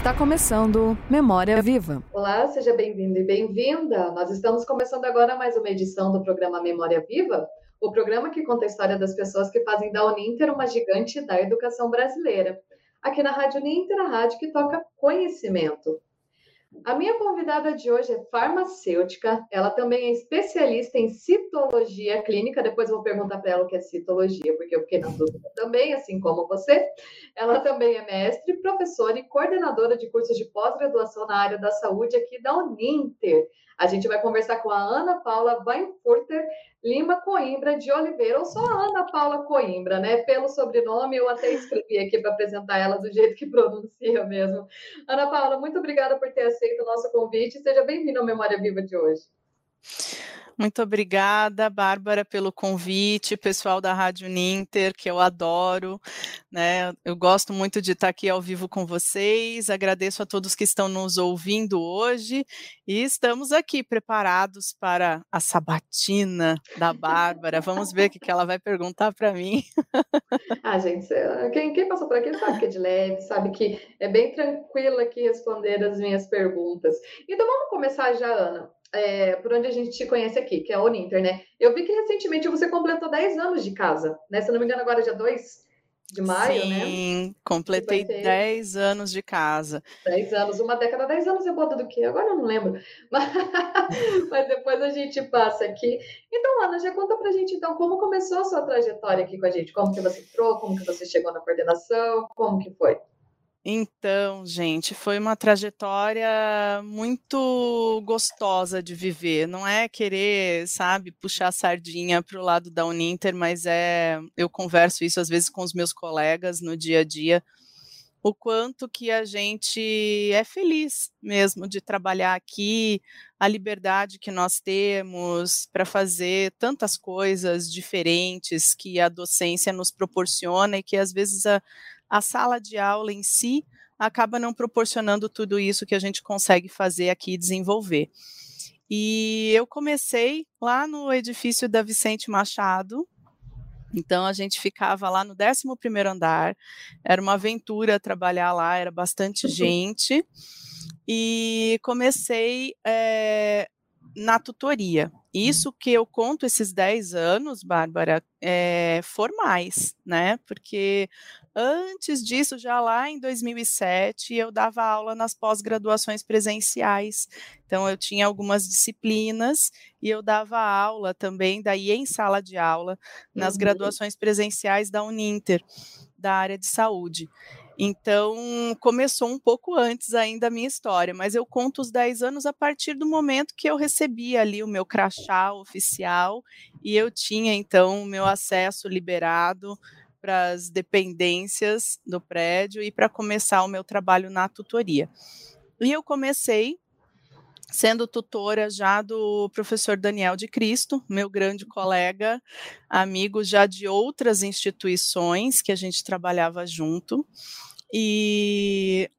Está começando Memória Viva. Olá, seja bem-vindo e bem-vinda. Nós estamos começando agora mais uma edição do programa Memória Viva, o programa que conta a história das pessoas que fazem da Uninter uma gigante da educação brasileira. Aqui na Rádio Uninter, a rádio que toca conhecimento. A minha convidada de hoje é farmacêutica, ela também é especialista em citologia clínica. Depois vou perguntar para ela o que é citologia, porque eu fiquei na dúvida também, assim como você. Ela também é mestre, professora e coordenadora de cursos de pós-graduação na área da saúde aqui da Uninter. A gente vai conversar com a Ana Paula Weinfurter Lima Coimbra de Oliveira, ou só a Ana Paula Coimbra, né? Pelo sobrenome, eu até escrevi aqui para apresentar ela do jeito que pronuncia mesmo. Ana Paula, muito obrigada por ter aceito o nosso convite. Seja bem-vinda ao Memória Viva de hoje. Muito obrigada, Bárbara, pelo convite, pessoal da Rádio Ninter, que eu adoro, né? Eu gosto muito de estar aqui ao vivo com vocês. Agradeço a todos que estão nos ouvindo hoje e estamos aqui preparados para a sabatina da Bárbara. Vamos ver o que ela vai perguntar para mim. Ah, gente, quem, quem passou por aqui sabe que é de leve, sabe que é bem tranquilo aqui responder as minhas perguntas. Então vamos começar já, Ana é, por onde a gente te conhece aqui, que é a Uninter, né? Eu vi que recentemente você completou 10 anos de casa, né? Se não me engano, agora é dia 2 de maio, Sim, né? Sim, completei ter... 10 anos de casa. 10 anos, uma década, 10 anos é boda do quê? Agora eu não lembro. Mas, mas, depois a gente passa aqui. Então, Ana, já conta pra gente, então, como começou a sua trajetória aqui com a gente? Como que você entrou? Como que você chegou na coordenação? Como que foi? Então, gente, foi uma trajetória muito gostosa de viver. Não é querer, sabe, puxar a sardinha para o lado da Uninter, mas é. Eu converso isso às vezes com os meus colegas no dia a dia. O quanto que a gente é feliz mesmo de trabalhar aqui, a liberdade que nós temos para fazer tantas coisas diferentes que a docência nos proporciona e que às vezes a, a sala de aula em si acaba não proporcionando tudo isso que a gente consegue fazer aqui e desenvolver. E eu comecei lá no edifício da Vicente Machado, então a gente ficava lá no 11 andar, era uma aventura trabalhar lá, era bastante uhum. gente, e comecei é, na tutoria. Isso que eu conto esses 10 anos, Bárbara, é, formais, né? Porque Antes disso, já lá em 2007, eu dava aula nas pós-graduações presenciais. Então, eu tinha algumas disciplinas e eu dava aula também, daí em sala de aula, nas uhum. graduações presenciais da Uninter, da área de saúde. Então, começou um pouco antes ainda a minha história, mas eu conto os 10 anos a partir do momento que eu recebi ali o meu crachá oficial e eu tinha, então, o meu acesso liberado para as dependências do prédio e para começar o meu trabalho na tutoria. E eu comecei sendo tutora já do professor Daniel de Cristo, meu grande colega, amigo já de outras instituições que a gente trabalhava junto. E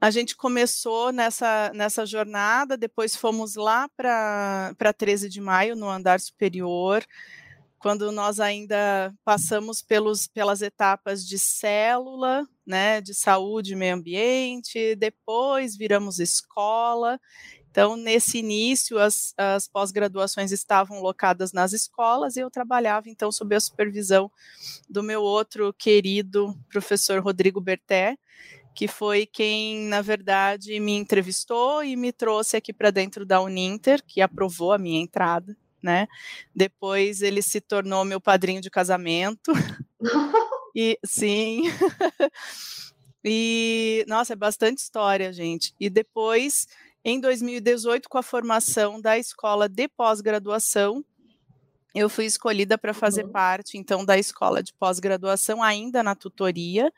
a gente começou nessa, nessa jornada, depois fomos lá para 13 de maio, no andar superior, quando nós ainda passamos pelos, pelas etapas de célula, né, de saúde e meio ambiente, depois viramos escola. Então, nesse início, as, as pós-graduações estavam locadas nas escolas e eu trabalhava, então, sob a supervisão do meu outro querido professor Rodrigo Berté, que foi quem, na verdade, me entrevistou e me trouxe aqui para dentro da Uninter, que aprovou a minha entrada né? Depois ele se tornou meu padrinho de casamento. e sim. e nossa, é bastante história, gente. E depois, em 2018, com a formação da escola de pós-graduação, eu fui escolhida para fazer uhum. parte, então, da escola de pós-graduação, ainda na tutoria,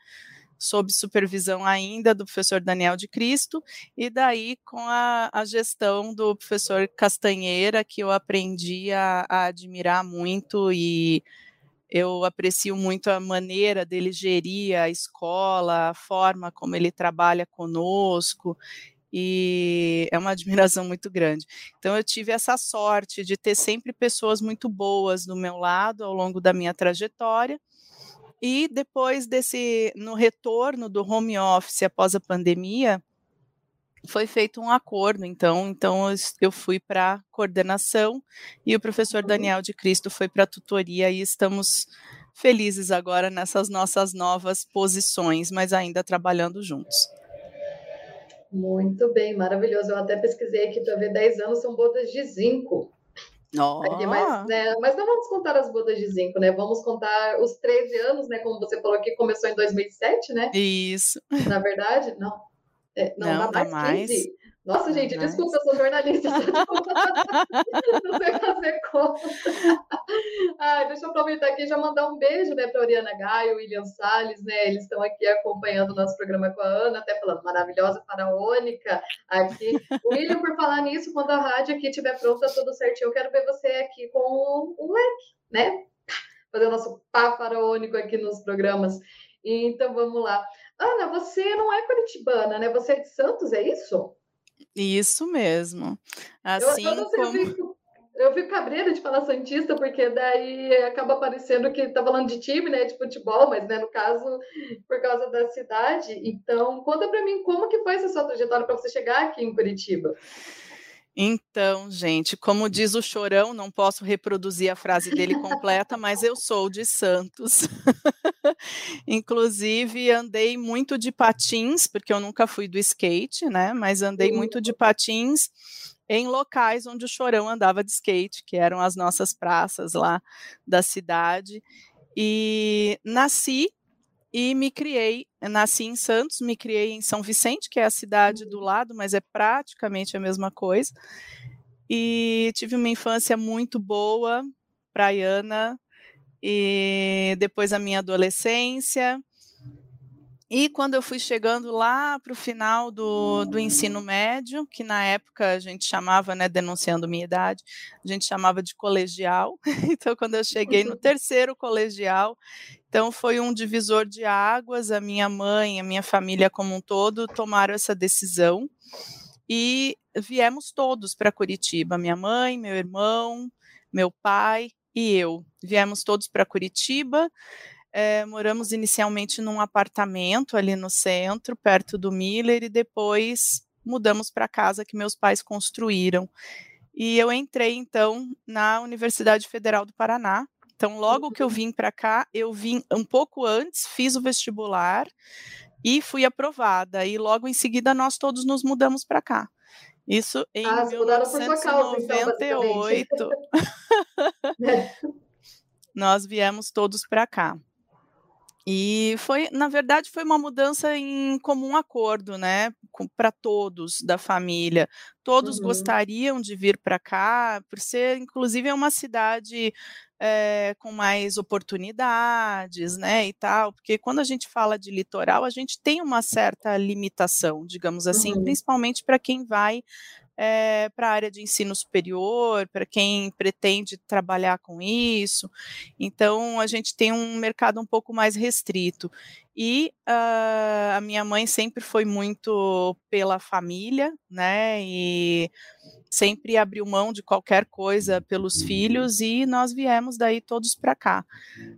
sob supervisão ainda do professor Daniel de Cristo, e daí com a, a gestão do professor Castanheira, que eu aprendi a, a admirar muito e eu aprecio muito a maneira dele gerir a escola, a forma como ele trabalha conosco, e é uma admiração muito grande. Então eu tive essa sorte de ter sempre pessoas muito boas do meu lado ao longo da minha trajetória e depois desse, no retorno do home office após a pandemia, foi feito um acordo, então, então eu fui para coordenação e o professor uhum. Daniel de Cristo foi para tutoria e estamos felizes agora nessas nossas novas posições, mas ainda trabalhando juntos. Muito bem, maravilhoso. Eu até pesquisei aqui para ver 10 anos são bodas de zinco. Oh. Aqui, mas, né, mas não vamos contar as bodas de zinco, né? Vamos contar os 13 anos, né? Como você falou que começou em 2007, né? Isso. Na verdade, não. É, não, não, dá mais, mais. 15. Nossa, gente, Mas... desculpa, eu sou jornalista. não sei fazer conta. Ah, deixa eu aproveitar aqui e já mandar um beijo né, para a Oriana Gaio, William Salles, né? Eles estão aqui acompanhando o nosso programa com a Ana, até falando maravilhosa, faraônica aqui. William, por falar nisso, quando a rádio aqui estiver pronta, tudo certinho, eu quero ver você aqui com um leque, né? Fazer o nosso pá faraônico aqui nos programas. Então, vamos lá. Ana, você não é curitibana, né? Você é de Santos, é isso? Isso mesmo. Assim eu, eu como... Eu fico, eu fico cabreira de falar Santista, porque daí acaba parecendo que tá falando de time, né, de futebol, mas, né, no caso, por causa da cidade. Então, conta para mim como que foi essa sua trajetória para você chegar aqui em Curitiba. Então, gente, como diz o Chorão, não posso reproduzir a frase dele completa, mas eu sou de Santos. Inclusive, andei muito de patins, porque eu nunca fui do skate, né? Mas andei muito de patins em locais onde o Chorão andava de skate, que eram as nossas praças lá da cidade. E nasci e me criei, nasci em Santos, me criei em São Vicente, que é a cidade do lado, mas é praticamente a mesma coisa. E tive uma infância muito boa, praiana, e depois a minha adolescência. E quando eu fui chegando lá para o final do, do ensino médio, que na época a gente chamava, né, denunciando minha idade, a gente chamava de colegial. Então, quando eu cheguei no terceiro colegial, então foi um divisor de águas. A minha mãe, a minha família como um todo tomaram essa decisão e viemos todos para Curitiba. Minha mãe, meu irmão, meu pai e eu. Viemos todos para Curitiba. É, moramos inicialmente num apartamento ali no centro, perto do Miller, e depois mudamos para a casa que meus pais construíram. E eu entrei, então, na Universidade Federal do Paraná. Então, logo que eu vim para cá, eu vim um pouco antes, fiz o vestibular e fui aprovada. E logo em seguida, nós todos nos mudamos para cá. Isso em ah, 1998. Causa, então, nós viemos todos para cá. E foi, na verdade, foi uma mudança em comum acordo, né, para todos da família. Todos uhum. gostariam de vir para cá, por ser, inclusive, uma cidade é, com mais oportunidades, né, e tal, porque quando a gente fala de litoral, a gente tem uma certa limitação, digamos assim, uhum. principalmente para quem vai é, para a área de ensino superior, para quem pretende trabalhar com isso. Então, a gente tem um mercado um pouco mais restrito. E uh, a minha mãe sempre foi muito pela família, né? E sempre abriu mão de qualquer coisa pelos filhos e nós viemos daí todos para cá.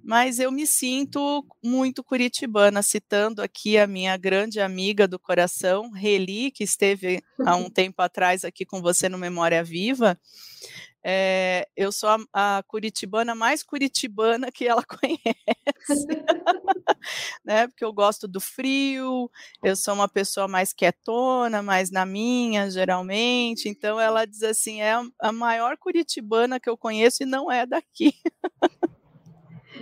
Mas eu me sinto muito curitibana, citando aqui a minha grande amiga do coração, Reli, que esteve há um tempo atrás aqui com você no Memória Viva. É, eu sou a, a, curitibana mais curitibana que ela conhece, né? Porque eu gosto do frio, eu sou uma pessoa mais quietona, mais na minha, geralmente. Então ela diz assim: é a, maior curitibana que eu conheço e não é daqui.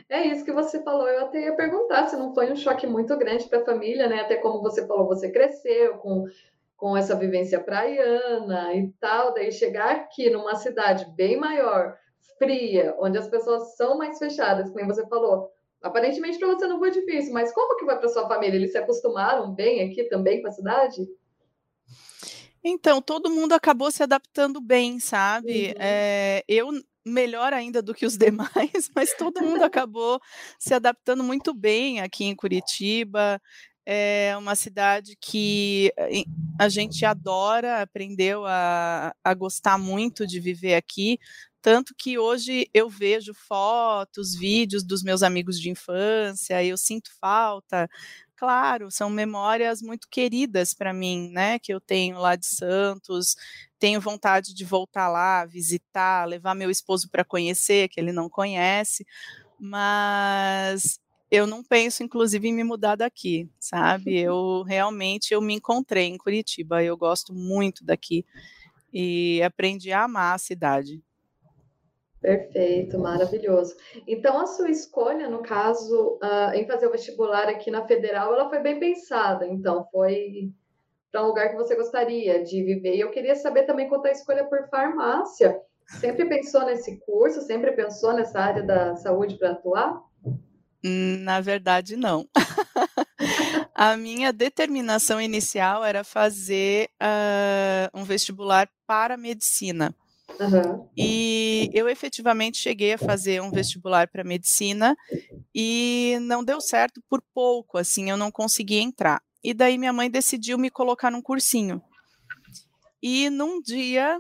É isso que você falou. Eu até ia perguntar se não foi um choque muito grande para a família, né? Até como você falou, você cresceu com com essa vivência praiana e tal, daí chegar aqui numa cidade bem maior, fria, onde as pessoas são mais fechadas, como você falou, aparentemente para você não foi difícil, mas como que vai para sua família? Eles se acostumaram bem aqui também com a cidade? Então, todo mundo acabou se adaptando bem, sabe? Uhum. É, eu melhor ainda do que os demais, mas todo mundo acabou se adaptando muito bem aqui em Curitiba é uma cidade que eh, a gente adora, aprendeu a, a gostar muito de viver aqui. Tanto que hoje eu vejo fotos, vídeos dos meus amigos de infância, eu sinto falta. Claro, são memórias muito queridas para mim, né? Que eu tenho lá de Santos. Tenho vontade de voltar lá, visitar, levar meu esposo para conhecer, que ele não conhece. Mas eu não penso, inclusive, em me mudar daqui, sabe? Eu realmente eu me encontrei em Curitiba. Eu gosto muito daqui e aprendi a amar a cidade. Perfeito, maravilhoso. Então, a sua escolha, no caso, uh, em fazer o vestibular aqui na Federal, ela foi bem pensada. Então, foi para um lugar que você gostaria de viver. E eu queria saber também quanto à escolha por farmácia. Sempre pensou nesse curso? Sempre pensou nessa área da saúde para atuar? Na verdade, não. a minha determinação inicial era fazer uh, um vestibular para medicina. Uhum. E eu efetivamente cheguei a fazer um vestibular para medicina e não deu certo por pouco, assim, eu não consegui entrar. E daí minha mãe decidiu me colocar num cursinho. E num dia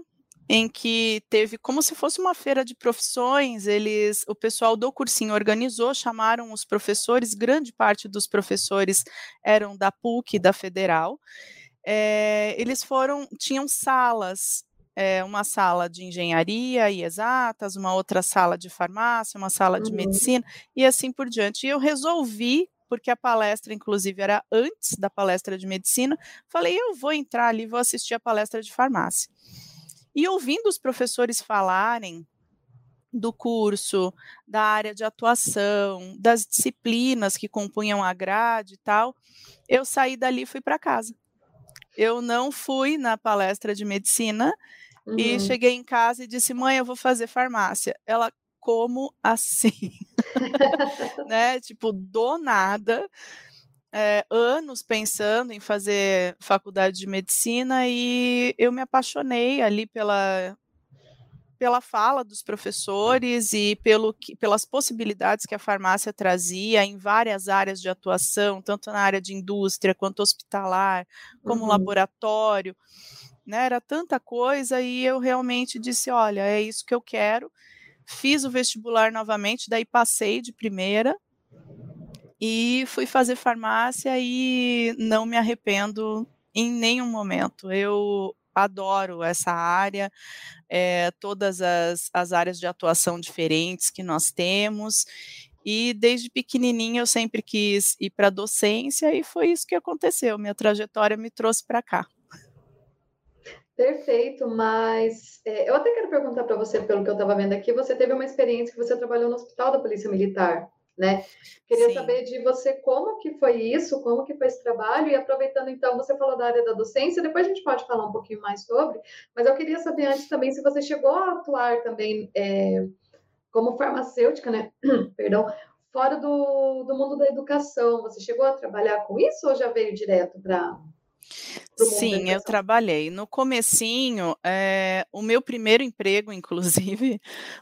em que teve como se fosse uma feira de profissões, eles, o pessoal do cursinho organizou, chamaram os professores, grande parte dos professores eram da PUC, da Federal. É, eles foram, tinham salas é, uma sala de engenharia e exatas, uma outra sala de farmácia, uma sala de uhum. medicina e assim por diante. E eu resolvi, porque a palestra, inclusive, era antes da palestra de medicina, falei, eu vou entrar ali, vou assistir a palestra de farmácia. E ouvindo os professores falarem do curso, da área de atuação, das disciplinas que compunham a grade e tal, eu saí dali e fui para casa. Eu não fui na palestra de medicina uhum. e cheguei em casa e disse: "Mãe, eu vou fazer farmácia". Ela: "Como assim?" né? Tipo, do nada. É, anos pensando em fazer faculdade de medicina e eu me apaixonei ali pela pela fala dos professores e pelo que, pelas possibilidades que a farmácia trazia em várias áreas de atuação, tanto na área de indústria quanto hospitalar, como uhum. laboratório. Né, era tanta coisa e eu realmente disse: olha, é isso que eu quero. Fiz o vestibular novamente, daí passei de primeira e fui fazer farmácia e não me arrependo em nenhum momento. Eu adoro essa área, é, todas as, as áreas de atuação diferentes que nós temos. E desde pequenininha eu sempre quis ir para a docência e foi isso que aconteceu. Minha trajetória me trouxe para cá. Perfeito, mas é, eu até quero perguntar para você, pelo que eu estava vendo aqui, você teve uma experiência que você trabalhou no Hospital da Polícia Militar né? Queria Sim. saber de você como que foi isso, como que foi esse trabalho, e aproveitando então, você falou da área da docência, depois a gente pode falar um pouquinho mais sobre, mas eu queria saber antes também se você chegou a atuar também é, como farmacêutica, né? Perdão, fora do, do mundo da educação. Você chegou a trabalhar com isso ou já veio direto para Sim, eu trabalhei. No comecinho, é, o meu primeiro emprego, inclusive,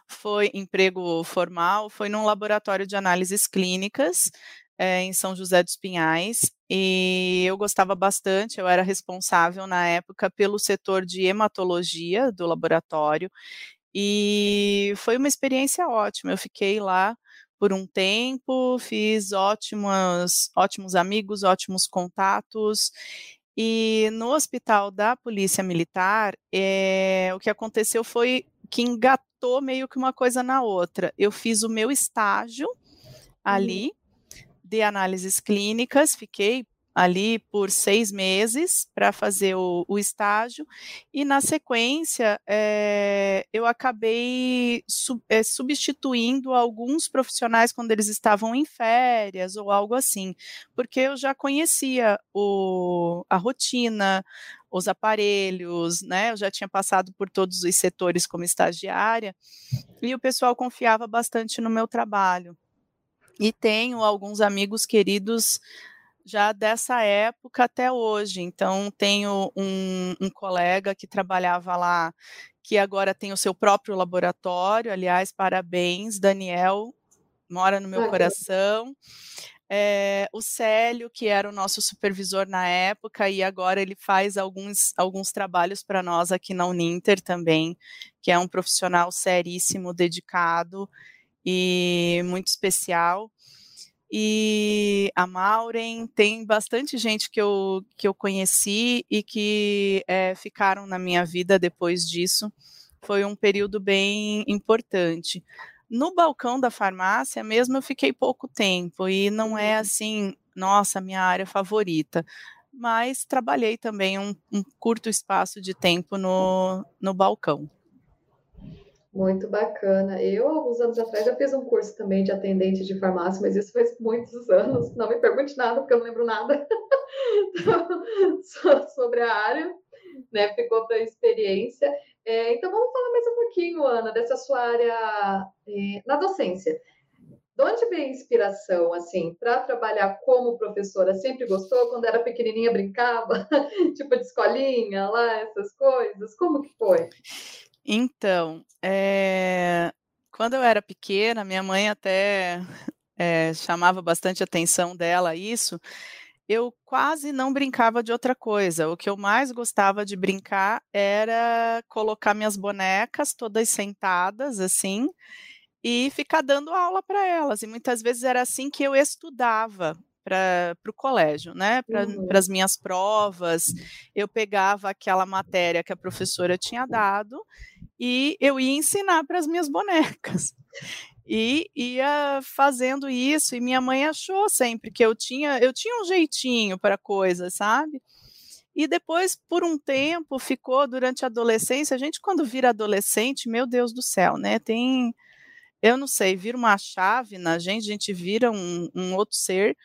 foi emprego formal, foi num laboratório de análises clínicas é, em São José dos Pinhais, e eu gostava bastante, eu era responsável na época pelo setor de hematologia do laboratório, e foi uma experiência ótima. Eu fiquei lá por um tempo, fiz ótimos, ótimos amigos, ótimos contatos, e no hospital da Polícia Militar, é, o que aconteceu foi que engatou meio que uma coisa na outra. Eu fiz o meu estágio ali uhum. de análises clínicas, fiquei ali por seis meses para fazer o, o, estágio, e na sequência é, eu acabei é, substituindo alguns profissionais quando eles estavam em férias ou algo assim, porque eu já conhecia o, a rotina, os aparelhos, né? Eu já tinha passado por todos os setores como estagiária, e o pessoal confiava bastante no meu trabalho. E tenho alguns amigos queridos já dessa época até hoje. Então, tenho um, um, colega que trabalhava lá, que agora tem o seu próprio laboratório. Aliás, parabéns, Daniel, mora no meu coração. é, o Célio, que era o nosso supervisor na época, e agora ele faz alguns, alguns trabalhos para nós aqui na Uninter também, que é um profissional seríssimo, dedicado e muito especial. E a Maureen, tem bastante gente que eu, que eu conheci e que é, ficaram na minha vida depois disso. Foi um período bem importante. No balcão da farmácia mesmo eu fiquei pouco tempo e não é uhum. assim, nossa, minha área favorita. Mas trabalhei também um, um curto espaço de tempo no, no balcão. Muito bacana. Eu, alguns anos atrás, já fiz um curso também de atendente de farmácia, mas isso faz muitos anos. Não me pergunte nada, porque eu não lembro nada sobre a área, né? Ficou para experiência. É, então, vamos falar mais um pouquinho, Ana, dessa sua área é, na docência. De onde vem a inspiração, assim, para trabalhar como professora? Sempre gostou? Quando era pequenininha, brincava? tipo de escolinha lá, essas coisas? Como que foi? Então, é... quando eu era pequena, minha mãe até é, chamava bastante atenção dela isso, eu quase não brincava de outra coisa. O que eu mais gostava de brincar era colocar minhas bonecas todas sentadas assim e ficar dando aula para elas. E muitas vezes era assim que eu estudava para o colégio, né? Para uhum. as minhas provas, eu pegava aquela matéria que a professora tinha dado e eu ia ensinar para as minhas bonecas e ia fazendo isso e minha mãe achou sempre que eu tinha eu tinha um jeitinho para coisas, sabe? E depois, por um tempo, ficou durante a adolescência. A gente, quando vira adolescente, meu Deus do céu, né? Tem, eu não sei, vira uma chave na gente, a gente vira um, um outro ser.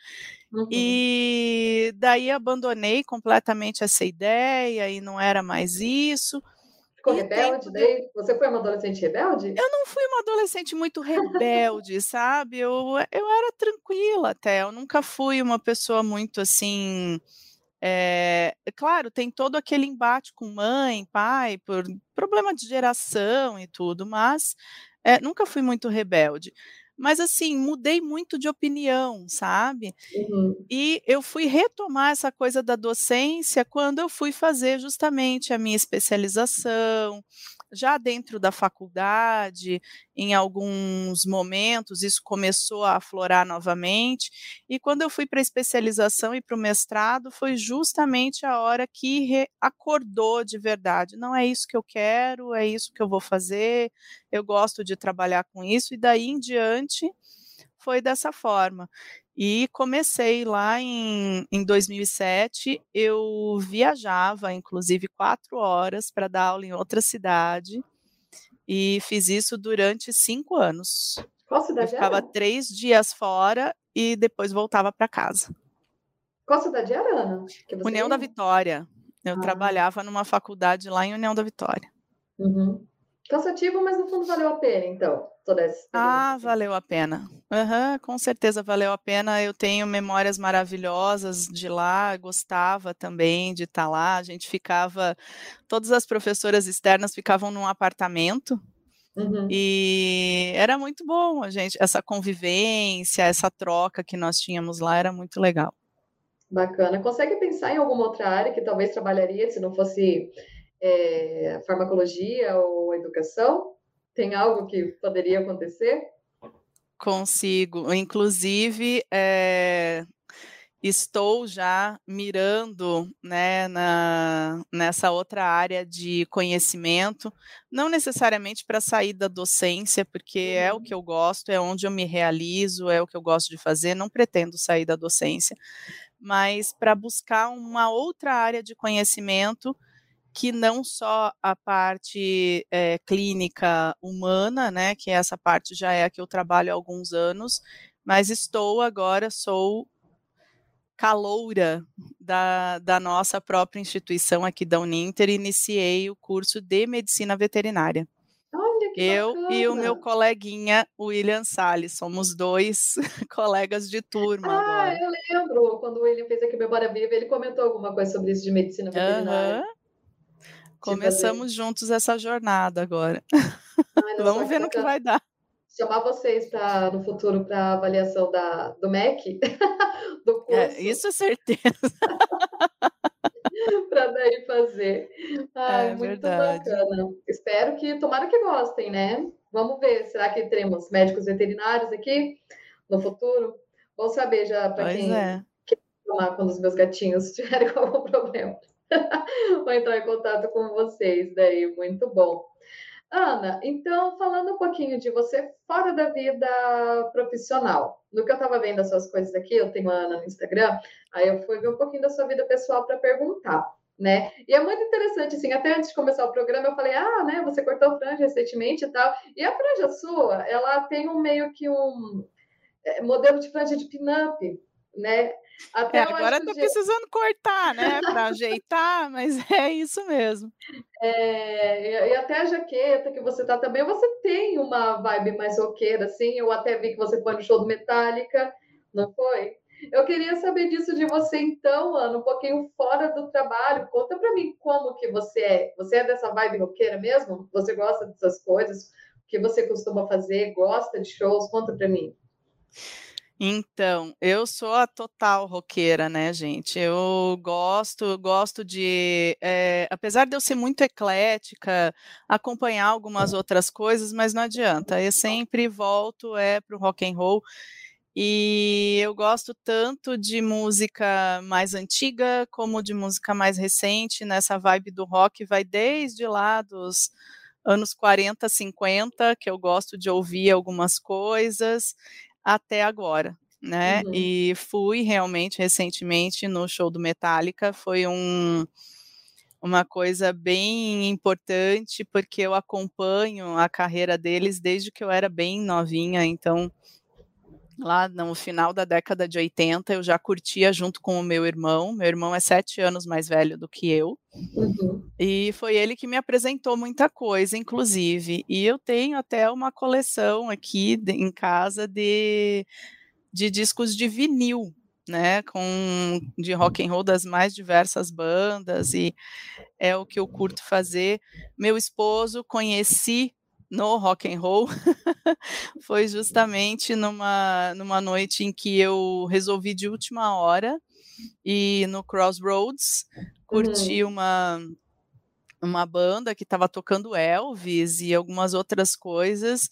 Uhum. E daí abandonei completamente essa ideia e não era mais isso. Ficou rebelde daí? Você foi uma adolescente rebelde? Eu não fui uma adolescente muito rebelde, sabe? Eu, eu era tranquila até. Eu nunca fui uma pessoa muito assim. É, claro, tem todo aquele embate com mãe, pai, por problema de geração e tudo, mas é, nunca fui muito rebelde mas assim, mudei muito de opinião, sabe? Uhum. E eu fui retomar essa coisa da docência quando eu fui fazer justamente a minha especialização, já dentro da faculdade, em alguns momentos, isso começou a aflorar novamente. E quando eu fui para a especialização e para o mestrado, foi justamente a hora que acordou de verdade. Não é isso que eu quero, é isso que eu vou fazer, eu gosto de trabalhar com isso, e daí em diante foi dessa forma. E comecei lá em, em 2007. Eu viajava, inclusive, quatro horas para dar aula em outra cidade. E fiz isso durante cinco anos. Qual cidade eu ficava era? três dias fora e depois voltava para casa. Qual cidade era, Ana? União ia? da Vitória. Eu ah. trabalhava numa faculdade lá em União da Vitória. Uhum. Cansativo, mas no fundo valeu a pena, então, toda essa Ah, valeu a pena. Uhum, com certeza valeu a pena. Eu tenho memórias maravilhosas de lá, gostava também de estar lá. A gente ficava, todas as professoras externas ficavam num apartamento. Uhum. E era muito bom, a gente, essa convivência, essa troca que nós tínhamos lá era muito legal. Bacana. Consegue pensar em alguma outra área que talvez trabalharia se não fosse é, farmacologia ou educação? Tem algo que poderia acontecer? Consigo. Inclusive, é, estou já mirando né, na, nessa outra área de conhecimento, não necessariamente para sair da docência, porque é o uhum. que eu gosto, é onde eu me realizo, é o que eu gosto de fazer, não pretendo sair da docência, mas para buscar uma outra área de conhecimento que não só a parte é, clínica humana, né, que essa parte já é a que eu trabalho há alguns anos, mas estou agora, sou caloura da, da nossa própria instituição aqui da Uninter, iniciei o curso de medicina veterinária. Olha que eu bacana. e o meu coleguinha William Salles, somos dois colegas de turma ah, agora. eu lembro, quando o William fez aqui Memória Viva, ele comentou alguma coisa sobre isso de medicina veterinária. Uhum. Começamos juntos essa jornada agora. Ai, Vamos ver no que vai dar. chamar vocês pra, no futuro para avaliação da, do MEC, do É, curso, isso é certeza. para daí fazer. Ai, É muito verdade. bacana. Espero que, tomara que gostem, né? Vamos ver, será que teremos médicos veterinários aqui no futuro? Vamos saber já para quem é. tomar quando os meus gatinhos tiverem algum problema. Vou entrar em contato com vocês daí, muito bom. Ana, então falando um pouquinho de você fora da vida profissional. No que eu estava vendo as suas coisas aqui, eu tenho a Ana no Instagram, aí eu fui ver um pouquinho da sua vida pessoal para perguntar, né? E é muito interessante, assim, até antes de começar o programa, eu falei, ah, né, você cortou franja recentemente e tal. E a franja sua, ela tem um meio que um é, modelo de franja de pin-up, né? Até É, eu agora que precisando cortar, né, para ajeitar, mas é isso mesmo. É, e, até a jaqueta que você tá também, você tem uma vibe mais roqueira, assim. Eu até vi que você foi no show do Metallica, não foi? Eu queria saber disso de você, então, Ana, um pouquinho fora do trabalho. Conta pra mim como que você é. Você é dessa vibe roqueira mesmo? Você gosta dessas coisas? O que você costuma fazer? Gosta de shows? Conta pra mim. Então, eu sou a total roqueira, né, gente? Eu gosto, gosto de, eh, apesar de eu ser muito eclética, acompanhar algumas outras coisas, mas não adianta. Eu sempre volto é para o rock and roll. E eu gosto tanto de música mais antiga como de música mais recente. Nessa vibe do rock vai desde lá dos anos 40, 50, que eu gosto de ouvir algumas coisas até agora, né? Uhum. E fui realmente recentemente no show do Metallica, foi um uma coisa bem importante, porque eu acompanho a carreira deles desde que eu era bem novinha, então lá no final da década de 80 eu já curtia junto com o meu irmão. Meu irmão é sete anos mais velho do que eu. Uhum. E foi ele que me apresentou muita coisa, inclusive. E eu tenho até uma coleção aqui de, em casa de, de discos de vinil, né? Com de rock and roll das mais diversas bandas, e é o que eu curto fazer. Meu esposo conheci no rock and roll foi justamente numa, numa noite em que eu resolvi de última hora ir no Crossroads curtir Uhum. uma uma banda que estava tocando Elvis e algumas outras coisas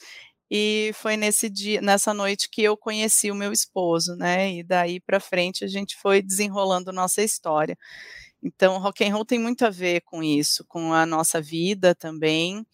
e foi nesse dia nessa noite que eu conheci o meu esposo, né? E daí para frente a gente foi desenrolando nossa história. Então, rock and roll tem muito a ver com isso, com a nossa vida também.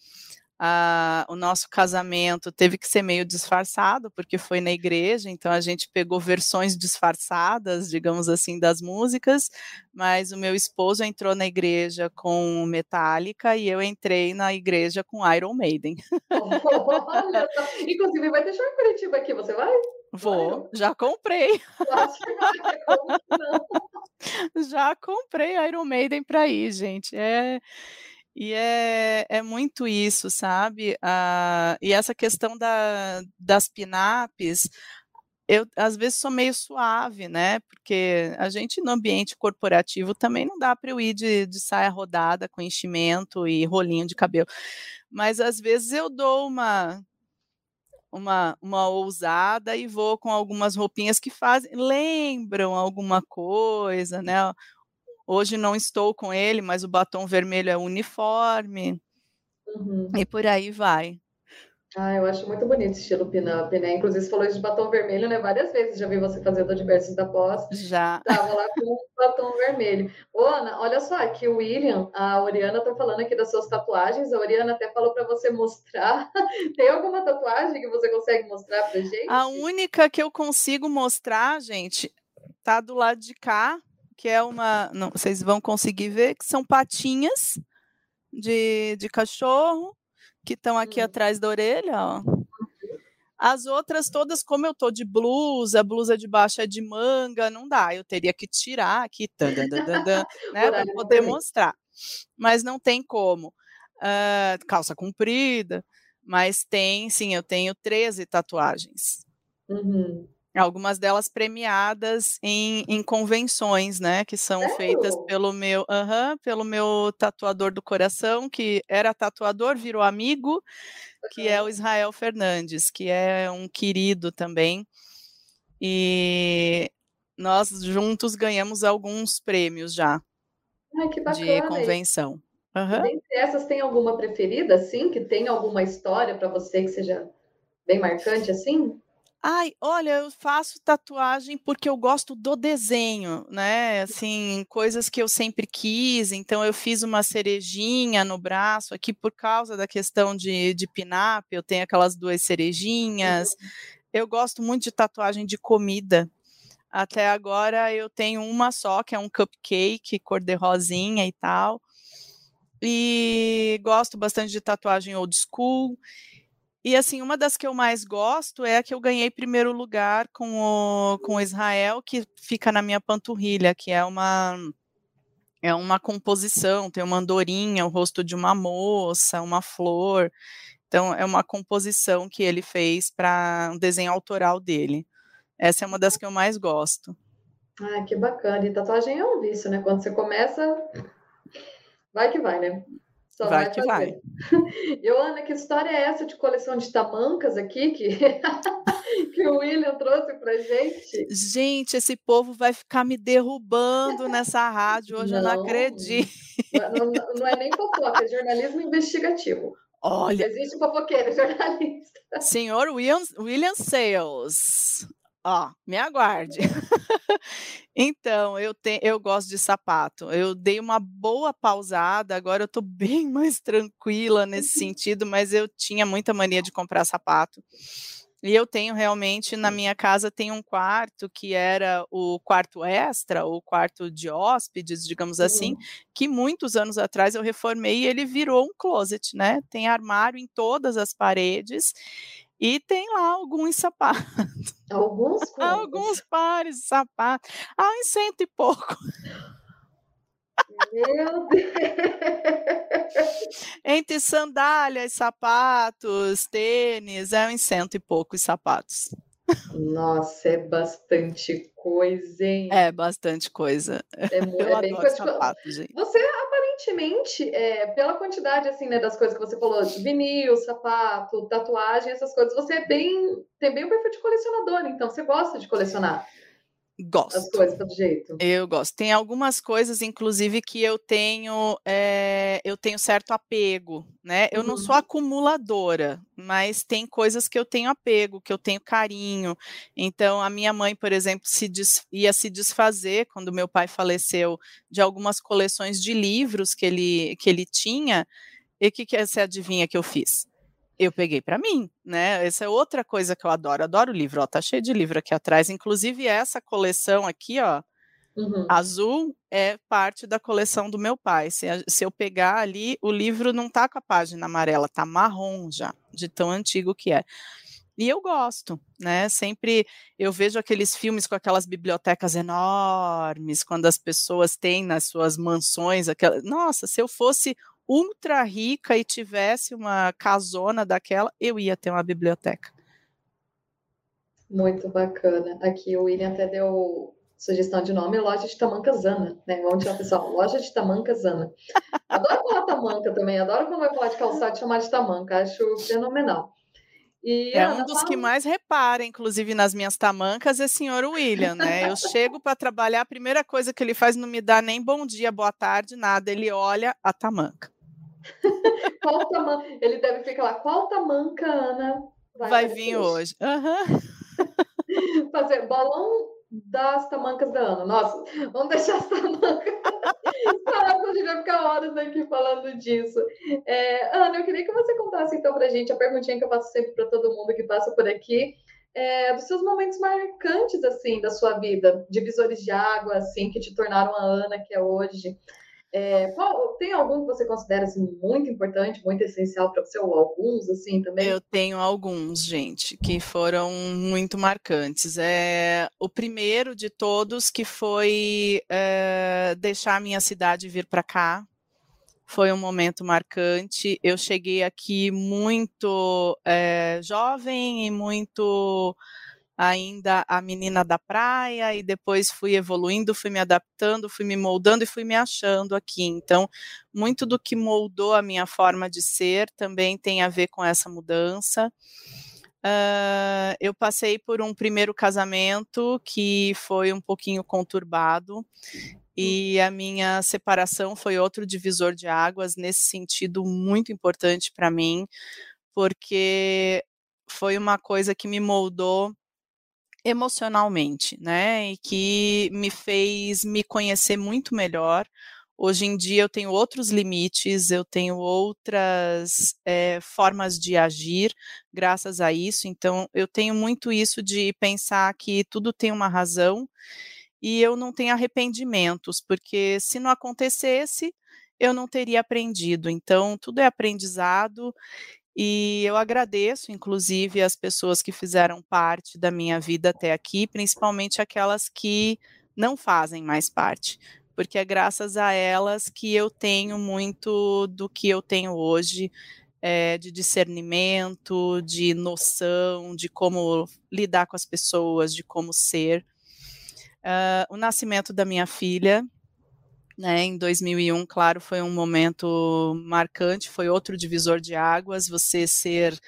Ah, o nosso casamento teve que ser meio disfarçado, porque foi na igreja, então a gente pegou versões disfarçadas, digamos assim, das músicas, mas o meu esposo entrou na igreja com Metallica e eu entrei na igreja com Iron Maiden. Olha só. Inclusive, vai deixar em Curitiba aqui, você vai? Vou, já comprei, já comprei Iron Maiden para ir, gente. É, e é, é muito isso, sabe? Ah, e essa questão da, das pinapes, eu às vezes sou meio suave, né? Porque a gente no ambiente corporativo também não dá para eu ir de, de saia rodada com enchimento e rolinho de cabelo. Mas às vezes eu dou uma uma, uma ousada e vou com algumas roupinhas que fazem, lembram alguma coisa, né? Hoje não estou com ele, mas o batom vermelho é uniforme Uhum. e por aí vai. Ah, eu acho muito bonito esse estilo pin-up, né? Inclusive, você falou isso de batom vermelho, né? Várias vezes já vi você fazendo diversos da pós. Já. Tava lá com o batom vermelho. Ô, Ana, olha só, aqui o William, a Oriana tá falando aqui das suas tatuagens. A Oriana até falou para você mostrar. Tem alguma tatuagem que você consegue mostrar pra gente? A única que eu consigo mostrar, gente, tá do lado de cá, que é uma. Não, vocês vão conseguir ver, que são patinhas de, de cachorro que estão aqui Hum. atrás da orelha, ó. As outras todas, como eu tô de blusa, blusa de baixo é de manga, não dá. Eu teria que tirar aqui, tan, dan, dan, dan, né, para poder mostrar. Mas não tem como. Ah, calça comprida, mas tem, sim, eu tenho 13 tatuagens. Uhum. Algumas delas premiadas em, em convenções, né? Que são Sério? feitas pelo meu, uh -huh, pelo meu tatuador do coração, que era tatuador, virou amigo, que é o Israel Fernandes, que é um querido também. E nós juntos ganhamos alguns prêmios já Ai, que bacana. de convenção. Uhum. Dentre essas, tem alguma preferida, assim, que tem alguma história para você que seja bem marcante, assim? Ai, olha, eu faço tatuagem porque eu gosto do desenho, né? Assim, coisas que eu sempre quis. Então, eu fiz uma cerejinha no braço aqui por causa da questão de, de pin-up. Eu tenho aquelas duas cerejinhas. Uhum. Eu gosto muito de tatuagem de comida. Até agora eu tenho uma só, que é um cupcake cor de rosinha e tal. E gosto bastante de tatuagem old school. E assim, uma das que eu mais gosto é a que eu ganhei primeiro lugar com o, com o Israel, que fica na minha panturrilha, que é uma é uma composição, tem uma andorinha, o rosto de uma moça, uma flor. Então é uma composição que ele fez para um desenho autoral dele. Essa é uma das que eu mais gosto. Ah, que bacana. E tatuagem é um vício, né? Quando você começa, vai que vai, né? Só vai, vai que vai. Ana, que história é essa de coleção de tamancas aqui que, que o William trouxe pra gente? Gente, esse povo vai ficar me derrubando nessa rádio hoje, não, eu não acredito. Não, não, não é nem fofoca, é jornalismo investigativo. Olha. Existe fofoqueiro, jornalista. Senhor William, William Sales. Ó, me aguarde. então, eu, te, eu gosto de sapato. Eu dei uma boa pausada, agora eu tô bem mais tranquila nesse uhum. sentido, mas eu tinha muita mania de comprar sapato. E eu tenho realmente, na minha casa, tem um quarto que era o quarto extra, o quarto de hóspedes, digamos assim, que muitos anos atrás eu reformei e ele virou um closet, né? Tem armário em todas as paredes e tem lá alguns sapatos. Alguns? alguns pares de sapatos. Ah, em cento e pouco. Meu Deus! Entre sandálias, sapatos, tênis, é em cento e poucos sapatos. Nossa, é bastante coisa, hein? É bastante coisa. É, muito, é bem coisa. Sapato, gente. Você aparentemente, é, pela quantidade assim, né, das coisas que você falou, vinil, sapato, tatuagem, essas coisas, você é bem tem bem o perfil de colecionador, então você gosta de colecionar. Gosto. As coisas do jeito. Eu gosto. Tem algumas coisas, inclusive, que eu tenho, é, eu tenho certo apego, né? Eu uhum. não sou uhum. acumuladora, mas tem coisas que eu tenho apego, que eu tenho carinho. Então, a minha mãe, por exemplo, se ia se desfazer quando meu pai faleceu de algumas coleções de livros que ele, que ele tinha. E o que, que você adivinha que eu fiz? Eu peguei para mim, né? Essa é outra coisa que eu adoro. Adoro livro, ó, tá cheio de livro aqui atrás. Inclusive essa coleção aqui, ó, uhum. azul é parte da coleção do meu pai. Se, se, eu pegar ali, o livro não tá com a página amarela, tá marrom já, de tão antigo que é. E eu gosto, né? Sempre eu vejo aqueles filmes com aquelas bibliotecas enormes, quando as pessoas têm nas suas mansões aquela. Nossa, se eu fosse ultra rica e tivesse uma casona daquela, eu ia ter uma biblioteca. Muito bacana. Aqui o William até deu sugestão de nome, loja de tamanca Zana, né? Vamos tirar, pessoal, loja de tamanca Zana. Adoro falar tamanca também, adoro quando vai falar de calçado chamar de tamanca, acho fenomenal. E, é um dos fala... que mais repara, inclusive nas minhas tamancas, é senhor William, né? Eu chego para trabalhar, a primeira coisa que ele faz não me dá nem bom dia, boa tarde, nada. Ele olha a tamanca. qual tamanca? Ele deve ficar lá. Qual tamanca, Ana? Vai, vai vir hoje. Uhum. Fazer bolão das tamancas da Ana. Nossa, vamos deixar as tamancas. Nossa, a gente vai ficar horas aqui falando disso. É, Ana, eu queria que você contasse então pra gente a perguntinha que eu faço sempre para todo mundo que passa por aqui. É, dos seus momentos marcantes, assim, da sua vida, divisores de água, assim, que te tornaram a Ana que é hoje. É, qual, tem algum que você considera assim, muito importante, muito essencial para você, ou alguns assim também? Eu tenho alguns, gente, que foram muito marcantes. É, o primeiro de todos que foi é, deixar a minha cidade vir para cá. Foi um momento marcante. Eu cheguei aqui muito é, jovem e muito ainda a menina da praia e depois fui evoluindo, fui me adaptando, fui me moldando e fui me achando aqui. Então, muito do que moldou a minha forma de ser também tem a ver com essa mudança. Uh, eu passei por um primeiro casamento que foi um pouquinho conturbado e a minha separação foi outro divisor de águas nesse sentido muito importante para mim, porque foi uma coisa que me moldou emocionalmente, né? E que me fez me conhecer muito melhor. Hoje em dia eu tenho outros limites, eu tenho outras é, formas de agir graças a isso. Então eu tenho muito isso de pensar que tudo tem uma razão e eu não tenho arrependimentos, porque se não acontecesse, eu não teria aprendido. Então tudo é aprendizado e eu agradeço, inclusive, as pessoas que fizeram parte da minha vida até aqui, principalmente aquelas que não fazem mais parte, porque é graças a elas que eu tenho muito do que eu tenho hoje, é, de discernimento, de noção, de como lidar com as pessoas, de como ser. Uh, o nascimento da minha filha, né, em 2001, claro, foi um momento marcante, foi outro divisor de águas, você ser,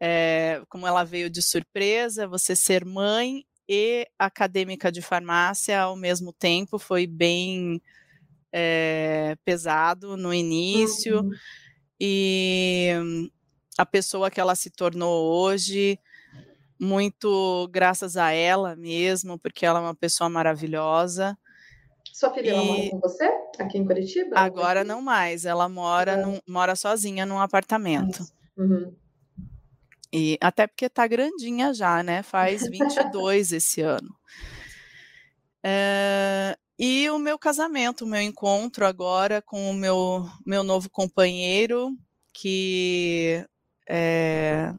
é, como ela veio de surpresa, você ser mãe e acadêmica de farmácia ao mesmo tempo, foi bem é, pesado no início, uhum. e a pessoa que ela se tornou hoje, muito graças a ela mesmo, porque ela é uma pessoa maravilhosa, sua filha e... mora com você aqui em Curitiba? Agora não mais. Ela mora, é. num, mora sozinha num apartamento. Uhum. E até porque tá grandinha já, né? Faz 22 esse ano. É, e o meu casamento, o meu encontro agora com o meu, meu novo companheiro, que é,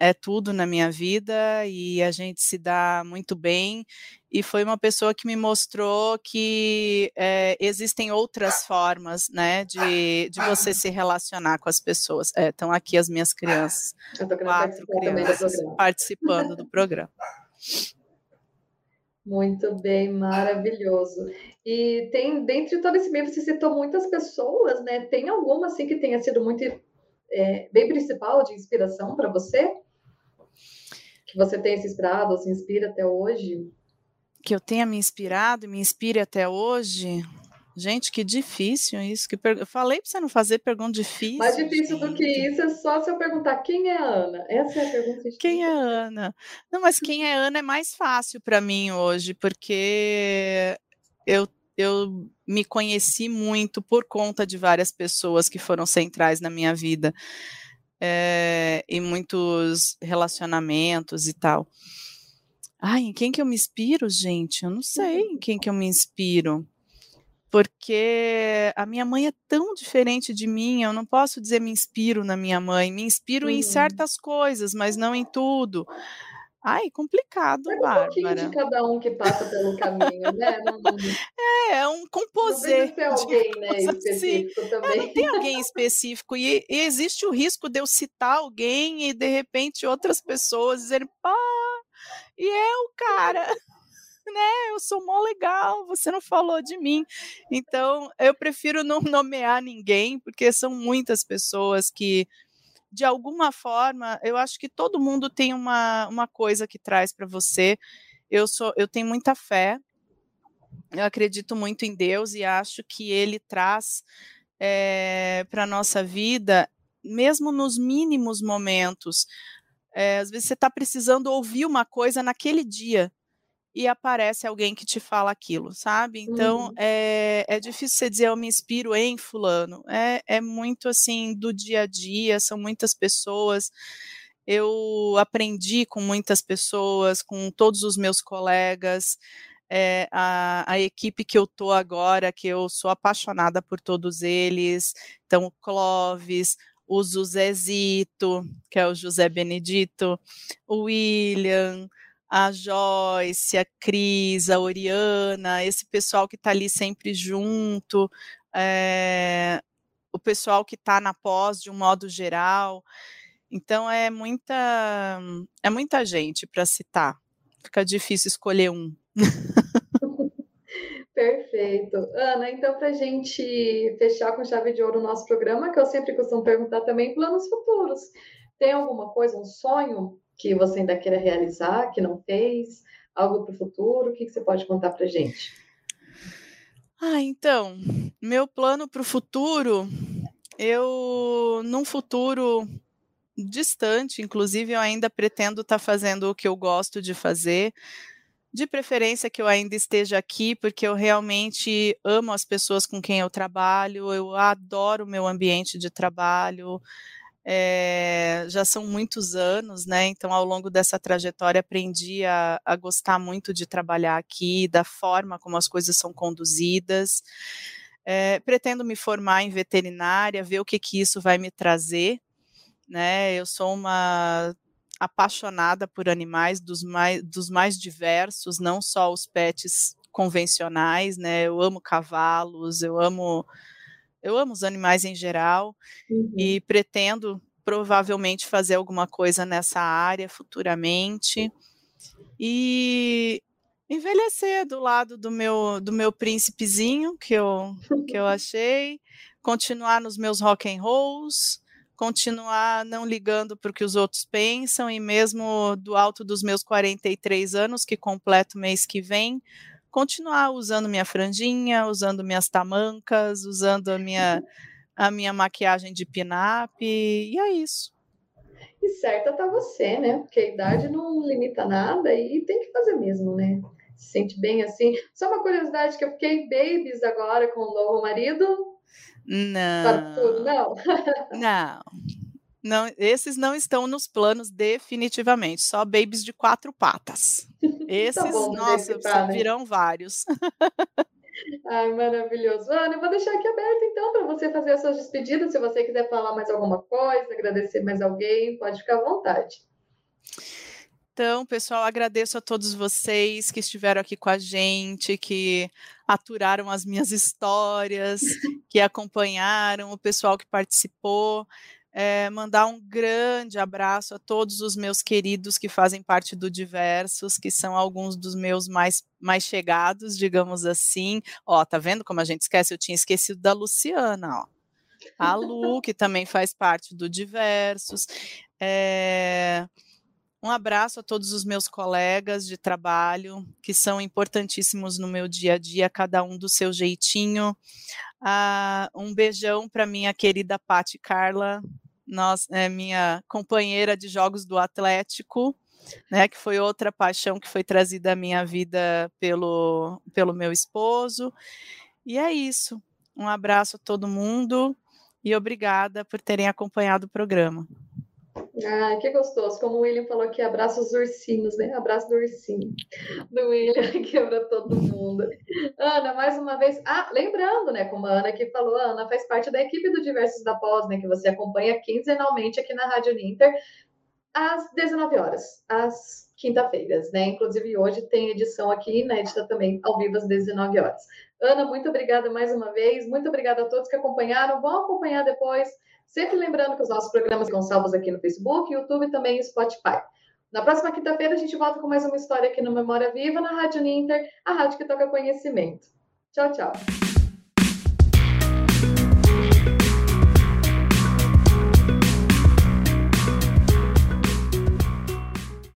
é tudo na minha vida e a gente se dá muito bem. E foi uma pessoa que me mostrou que é, existem outras formas, né, de, de você se relacionar com as pessoas. Estão é, aqui as minhas crianças, quatro crianças do participando do programa. Muito bem, maravilhoso. E tem, dentre todo esse meio, você citou muitas pessoas, né? Tem alguma, assim, que tenha sido muito, é, bem principal de inspiração para você? Que você tenha se inspirado ou se inspira até hoje? Que eu tenha me inspirado e me inspire até hoje? Gente, que difícil isso. Que per... Eu falei para você não fazer pergunta difícil. Mais difícil gente. do que isso é só se eu perguntar quem é a Ana. Essa é a pergunta difícil. Quem é a Ana? Não, mas quem é a Ana é mais fácil para mim hoje, porque eu, eu me conheci muito por conta de várias pessoas que foram centrais na minha vida é, em muitos relacionamentos e tal. Ai, em quem que eu me inspiro, gente? Eu não sei em quem que eu me inspiro. Porque a minha mãe é tão diferente de mim, eu não posso dizer me inspiro na minha mãe, me inspiro uhum. em certas coisas, mas não em tudo. Ai, complicado, é Bárbara. um pouquinho de cada um que passa pelo caminho, né? Não, é, é um composê. Não alguém, né, específico também. É, não tem alguém específico. E, e, existe o risco de eu citar alguém e, de repente, outras pessoas dizerem, pá, e é o cara... Né, eu sou mó legal, você não falou de mim. Então, eu prefiro não nomear ninguém, porque são muitas pessoas que de alguma forma, eu acho que todo mundo tem uma, uma coisa que traz para você. Eu sou, eu tenho muita fé. Eu acredito muito em Deus e acho que Ele traz é, para a nossa vida, mesmo nos mínimos momentos. É, às vezes você está precisando ouvir uma coisa naquele dia e aparece alguém que te fala aquilo, sabe? Então uhum. é, é difícil você dizer eu me inspiro em fulano. É, é muito assim do dia a dia, são muitas pessoas. Eu aprendi com muitas pessoas, com todos os meus colegas. É, a, a, equipe que eu tô agora, que eu sou apaixonada por todos eles. Então, o Clóvis, o Josezito, que é o José Benedito, o William, a Joyce, a Cris, a Oriana, esse pessoal que está ali sempre junto, é, o pessoal que está na pós de um modo geral. Então é muita é muita gente para citar. fica difícil escolher um. Perfeito. Ana, então, para a gente fechar com chave de ouro o nosso programa, que eu sempre costumo perguntar também, planos futuros. Tem alguma coisa, um sonho que você ainda queira realizar, que não fez? Algo para o futuro? O que, que você pode contar para gente? Ah, então, meu plano para o futuro, eu, num futuro distante, inclusive, eu ainda pretendo estar tá fazendo o que eu gosto de fazer, de preferência que eu ainda esteja aqui, porque eu realmente amo as pessoas com quem eu trabalho, eu adoro o meu ambiente de trabalho. É, já são muitos anos, né? Então, ao longo dessa trajetória, aprendi a, a gostar muito de trabalhar aqui, da forma como as coisas são conduzidas. É, pretendo me formar em veterinária, ver o que, que isso vai me trazer. Né? Eu sou uma apaixonada por animais dos mais, dos mais diversos, não só os pets convencionais, né? Eu amo cavalos, eu amo eu amo os animais em geral uhum. e pretendo provavelmente fazer alguma coisa nessa área futuramente e envelhecer do lado do meu do meu príncipezinho que eu que eu achei, continuar nos meus rock and rolls, continuar não ligando para o que os outros pensam e mesmo do alto dos meus 43 anos, que completo mês que vem, continuar usando minha franjinha, usando minhas tamancas, usando a minha, a minha maquiagem de pin-up, e é isso. E certa tá você, né? Porque a idade não limita nada e tem que fazer mesmo, né? Se sente bem assim. Só uma curiosidade que eu fiquei babies agora com o novo marido, não. tudo, não? não. Não, esses não estão nos planos definitivamente, só babies de quatro patas. Esses, tá bom, nossa, tá, né? virão vários. Ai, maravilhoso. Ana, eu vou deixar aqui aberto então para você fazer as suas despedidas. Se você quiser falar mais alguma coisa, agradecer mais alguém, pode ficar à vontade. Então, pessoal, agradeço a todos vocês que estiveram aqui com a gente, que aturaram as minhas histórias, que acompanharam, o pessoal que participou. É, mandar um grande abraço a todos os meus queridos que fazem parte do Diversos, que são alguns dos meus mais, mais chegados, digamos assim. Ó, tá vendo como a gente esquece? Eu tinha esquecido da Luciana, ó. A Lu, que também faz parte do Diversos. É, um abraço a todos os meus colegas de trabalho, que são importantíssimos no meu dia a dia, cada um do seu jeitinho. Ah, um beijão para minha querida Pati Carla, é, minha companheira de jogos do Atlético, né, que foi outra paixão que foi trazida à minha vida pelo, pelo meu esposo. E é isso. Um abraço a todo mundo e obrigada por terem acompanhado o programa. Ah, que gostoso. Como o William falou aqui, abraço os ursinhos, né? Abraço do ursinho. Do William, que para todo mundo. Ana, mais uma vez. Ah, lembrando, né? Como a Ana aqui falou, a Ana faz parte da equipe do Diversos da Pós, né? Que você acompanha quinzenalmente aqui na Rádio Ninter, às 19 horas, às quinta-feiras, né? Inclusive hoje tem edição aqui inédita também, ao vivo às 19 horas. Ana, muito obrigada mais uma vez. Muito obrigada a todos que acompanharam. Vão acompanhar depois Sempre lembrando que os nossos programas são salvos aqui no Facebook, YouTube e também Spotify. Na próxima quinta-feira a gente volta com mais uma história aqui no Memória Viva, na Rádio Ninter, a rádio que toca conhecimento. Tchau, tchau.